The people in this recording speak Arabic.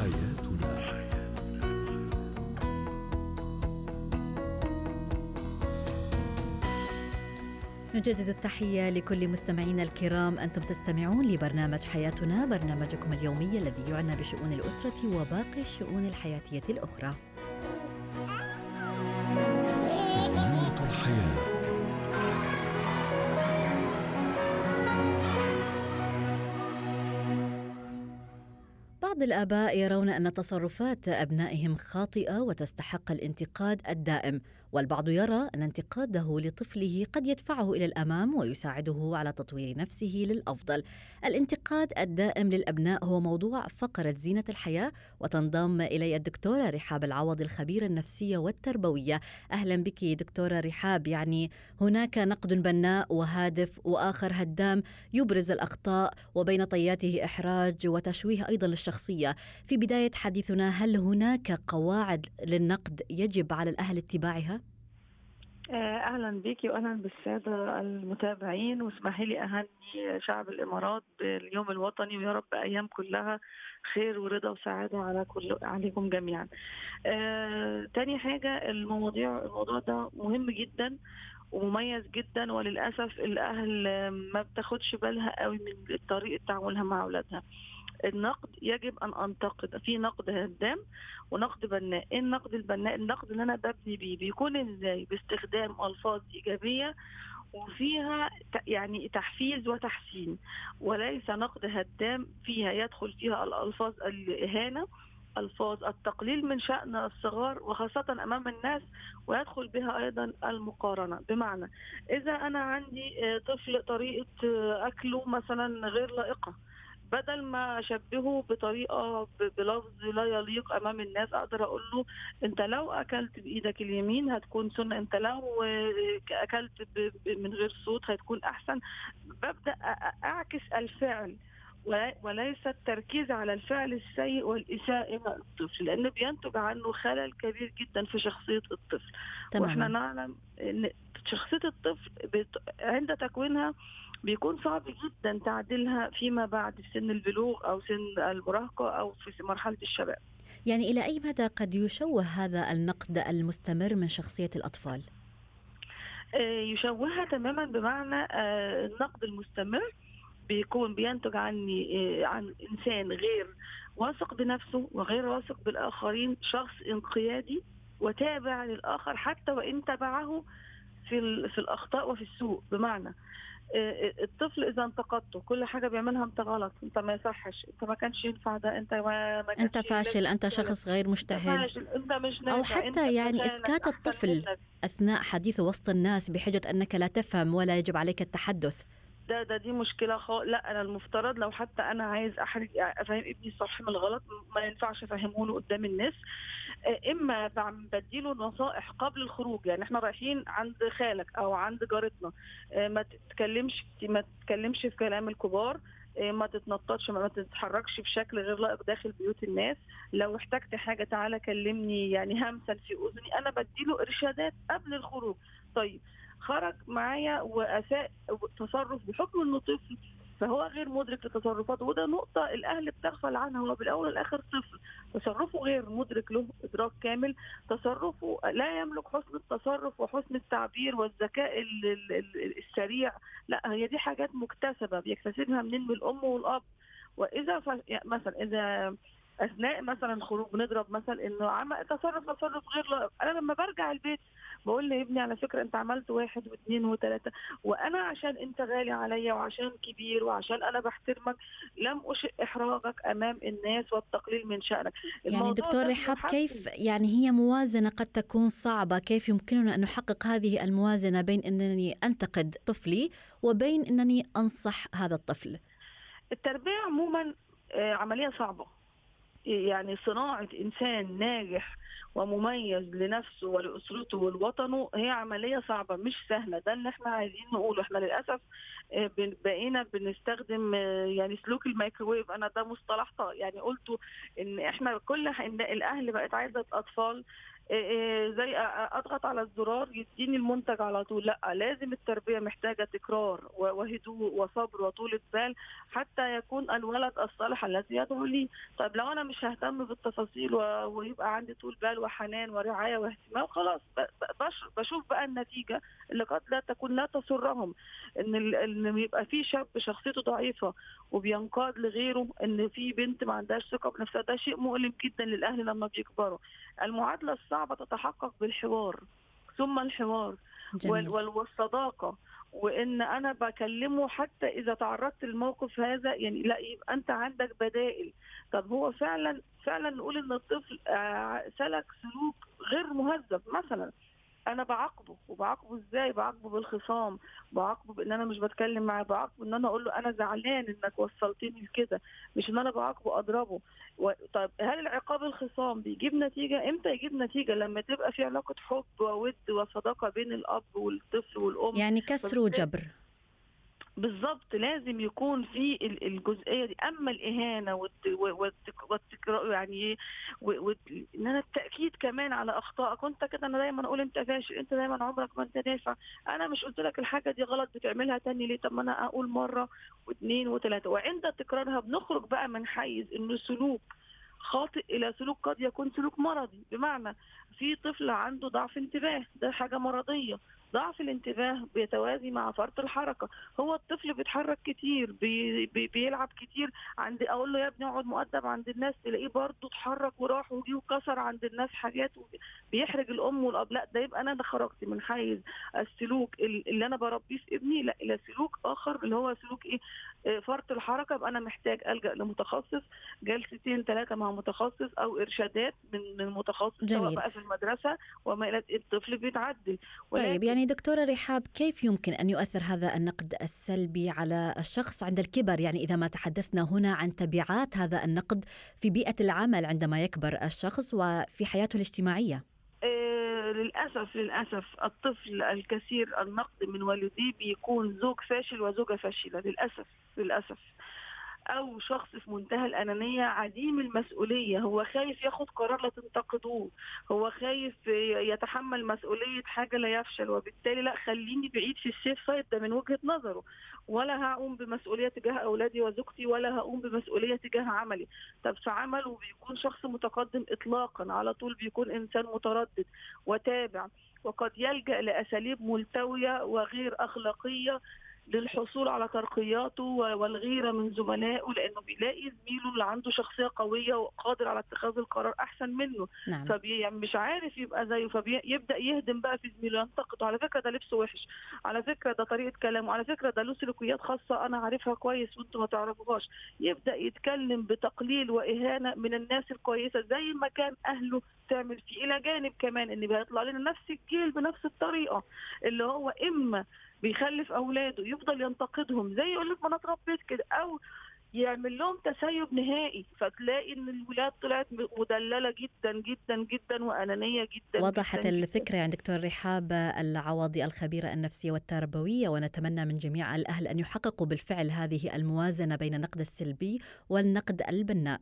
حياتنا. نجدد التحية لكل مستمعينا الكرام. أنتم تستمعون لبرنامج حياتنا برنامجكم اليومي الذي يعنى بشؤون الأسرة وباقي الشؤون الحياتية الأخرى. زينة الحياة. بعض الآباء يرون أن تصرفات أبنائهم خاطئة وتستحق الانتقاد الدائم والبعض يرى أن انتقاده لطفله قد يدفعه إلى الأمام ويساعده على تطوير نفسه للأفضل. الانتقاد الدائم للأبناء هو موضوع فقرة زينة الحياة وتنضم إلي الدكتورة رحاب العوض الخبيرة النفسية والتربوية. أهلا بك دكتورة رحاب يعني هناك نقد بناء وهادف وآخر هدام يبرز الأخطاء وبين طياته إحراج وتشويه أيضا للشخصية في بداية حديثنا هل هناك قواعد للنقد يجب على الأهل اتباعها؟ آه، أهلا بيكي واهلا بالسادة المتابعين واسمحي لي أهني شعب الإمارات باليوم الوطني ويا رب أيام كلها خير ورضا وسعادة على كل عليكم جميعا. آه، تاني حاجة المواضيع الموضوع ده مهم جدا ومميز جدا وللأسف الأهل ما بتاخدش بالها قوي من طريقة تعاملها مع أولادها. النقد يجب أن أنتقد. في نقد هدام ونقد بناء. إيه النقد البناء؟ النقد اللي أنا ببني بيه. بيكون إزاي؟ باستخدام ألفاظ إيجابية وفيها يعني تحفيز وتحسين. وليس نقد هدام فيها. يدخل فيها الألفاظ الإهانة ألفاظ التقليل من شأن الصغار وخاصة أمام الناس ويدخل بها أيضا المقارنة. بمعنى إذا أنا عندي طفل طريقة أكله مثلا غير لائقة بدل ما أشبهه بطريقة بلفظ لا يليق أمام الناس أقدر أقول له أنت لو أكلت بإيدك اليمين هتكون سنة أنت لو أكلت من غير صوت هتكون أحسن ببدأ أعكس الفعل وليس التركيز على الفعل السيء والإساءة إلى الطفل لأنه بينتج عنه خلل كبير جدا في شخصية الطفل تمام. وإحنا نعلم أن شخصية الطفل عند تكوينها بيكون صعب جدا تعديلها فيما بعد في سن البلوغ أو سن المراهقة أو في مرحلة الشباب. يعني إلى أي مدى قد يشوه هذا النقد المستمر من شخصية الأطفال؟ يشوهها تماما بمعنى النقد المستمر بيكون بينتج عني عن إنسان غير واثق بنفسه وغير واثق بالآخرين شخص انقيادي وتابع للآخر حتى وإن تبعه في في الأخطاء وفي السوء. بمعنى الطفل إذا انتقدته كل حاجة بيعملها أنت غلط أنت ما يصحش أنت ما كانش ينفع ده أنت ما, ما أنت فاشل أنت شخص غير مجتهد. أنت مش أو حتى يعني إسكات الطفل أثناء حديثه وسط الناس بحجة أنك لا تفهم ولا يجب عليك التحدث. ده ده دي مشكلة خالص لا أنا المفترض لو حتى أنا عايز أحرج أفهم ابني الصح من الغلط ما ينفعش أفهمه له قدام الناس. إما بديله نصائح قبل الخروج يعني إحنا رايحين عند خالك أو عند جارتنا ما تتكلمش ما تتكلمش في كلام الكبار ما تتنططش ما تتحركش بشكل غير لائق داخل بيوت الناس. لو احتجت حاجة تعالى كلمني يعني همسا في أذني أنا بديله إرشادات قبل الخروج. طيب خرج معايا واساء تصرف بحكم إنه طفل فهو غير مدرك لتصرفاته. وده نقطة الأهل بتغفل عنها. هو بالأول والآخر طفل. تصرفه غير مدرك له إدراك كامل. تصرفه لا يملك حسن التصرف وحسن التعبير والذكاء السريع. لا هي دي حاجات مكتسبة. بيكتسبها منين؟ من الأم والأب. وإذا. يعني مثلا إذا أثناء مثلا الخروج بنضرب مثل إنه عمل تصرف تصرف غير لائق أنا لما برجع البيت بقول لابني على فكرة أنت عملت واحد واثنين وثلاثة وأنا عشان أنت غالي عليا وعشان كبير وعشان أنا بحترمك لم أشئ إحراجك أمام الناس والتقليل من شأنك. يعني دكتور رحاب كيف يعني هي موازنة قد تكون صعبة؟ كيف يمكننا أن نحقق هذه الموازنة بين أنني أنتقد طفلي وبين أنني أنصح هذا الطفل؟ التربية عموما عملية صعبة. يعني صناعة إنسان ناجح ومميز لنفسه ولأسرته ولوطنه هي عملية صعبة مش سهلة. ده اللي إحنا عايزين نقوله. إحنا للأسف بقينا بنستخدم يعني سلوك الميكروويف. أنا ده مصطلح يعني قلته إن إحنا كل إن الأهل بقت عايزة أطفال إيه زي أضغط على الزرار يديني المنتج على طول. لأ لازم التربية محتاجة تكرار وهدوء وصبر وطولة بال حتى يكون الولد الصالح الذي يدعو لي طيب لو أنا مش ههتم بالتفاصيل ويبقى عندي طول بال وحنان ورعاية واهتمام خلاص بشوف بقى النتيجة اللي قد لا تكون لا تسرهم. إن إن يبقى في شاب شخصيته ضعيفة وبينقاد لغيره إن في بنت ما عندهاش ثقة بنفسها. ده شيء مؤلم جدا للأهل لما بيكبروا. المعادلة الصعبة تتحقق بالحوار ثم الحوار جميل. والصداقة. وإن أنا بكلمه حتى إذا تعرضت للموقف هذا يعني لا يبقى أنت عندك بدائل. طب هو فعلا فعلا نقول إن الطفل سلك سلوك غير مهذب مثلا. أنا بعاقبه وبعاقبه إزاي؟ بعاقبه بالخصام بعاقبه بإن أنا مش بتكلم معاه بعاقبه إن أنا أقول له أنا زعلان إنك وصلتني لكده مش إن أنا بعاقبه أضربه. و... طيب هل العقاب الخصام بيجيب نتيجة؟ إمتى يجيب نتيجة؟ لما تبقى في علاقة حب وود وصداقة بين الأب والطفل والأم. يعني كسر وجبر. بالظبط لازم يكون في الجزئية دي. أما الإهانة والتكرار يعني إن أنا التأكيد كمان على أخطائك. وأنت كده أنا دايما أقول أنت فاشل أنت دايما عمرك ما أنت نافع. أنا مش قلت لك الحاجة دي غلط بتعملها تاني ليه؟ طب ما أنا أقول مرة واثنين وثلاثه وعند تكرارها بنخرج بقى من حيز إنه سلوك خاطئ إلى سلوك قد يكون سلوك مرضي. بمعنى في طفل عنده ضعف انتباه ده حاجة مرضية. ضعف الانتباه بيتوازي مع فرط الحركة. هو الطفل بيتحرك كتير بي بي بيلعب كتير. عند أقول له يا ابني اقعد مؤدب عند الناس تلاقيه برضه اتحرك وراح وجي وكسر عند الناس حاجات بيحرج الأم والأب. لا ده يبقى أنا ده خرجت من حيز السلوك اللي أنا بربيه في ابني. لا إلى سلوك آخر اللي هو سلوك إيه؟ فرط الحركة يبقى أنا محتاج ألجأ لمتخصص جلستين ثلاثة مع متخصص أو إرشادات من المتخصص جميل. سواء بقى في المدرسة وما إلى الطفل بيتعدل. طيب يعني دكتورة رحاب كيف يمكن أن يؤثر هذا النقد السلبي على الشخص عند الكبر؟ يعني إذا ما تحدثنا هنا عن تبعات هذا النقد في بيئة العمل عندما يكبر الشخص وفي حياته الاجتماعية. للأسف للأسف الطفل الكثير النقد من والديه بيكون زوج فاشل وزوجة فاشلة للأسف للأسف. أو شخص في منتهى الأنانية عديم المسؤولية. هو خايف ياخد قرار لا تنتقدوه. هو خايف يتحمل مسؤولية حاجة لا يفشل. وبالتالي لا خليني بعيد في السيف سايد ده من وجهة نظره. ولا هقوم بمسؤولية تجاه أولادي وزوجتي ولا هقوم بمسؤولية تجاه عملي. طب في عمله بيكون شخص متقدم اطلاقا على طول بيكون إنسان متردد وتابع. وقد يلجأ لأساليب ملتوية وغير أخلاقية للحصول على ترقياته والغيرة من زملائه لأنه بيلاقي زميله اللي عنده شخصية قوية وقادر على اتخاذ القرار أحسن منه. نعم. فبي يعني مش عارف يبقى زيه فبيبدأ يهدم بقى في زميله ينتقده. على فكرة ده لبسه وحش. على فكرة ده طريقة كلامه. على فكرة ده له سلوكيات خاصة أنا عارفها كويس وأنتم ما تعرفوهاش. يبدأ يتكلم بتقليل وإهانة من الناس الكويسة زي ما كان أهله تعمل فيه إلى جانب كمان إن بيطلع لنا نفس الجيل بنفس الطريقة اللي هو إما بيخلف أولاده يفضل ينتقدهم زي يقول لك ما أنا اتربيت كده أو يعمل لهم تسيب نهائي. فتلاقي إن الولاد طلعت مدللة جدا جدا جدا وأنانية جدا وضحت جداً. الفكرة عند دكتور رحاب العواضي الخبيرة النفسية والتربوية ونتمنى من جميع الأهل أن يحققوا بالفعل هذه الموازنة بين النقد السلبي والنقد البناء.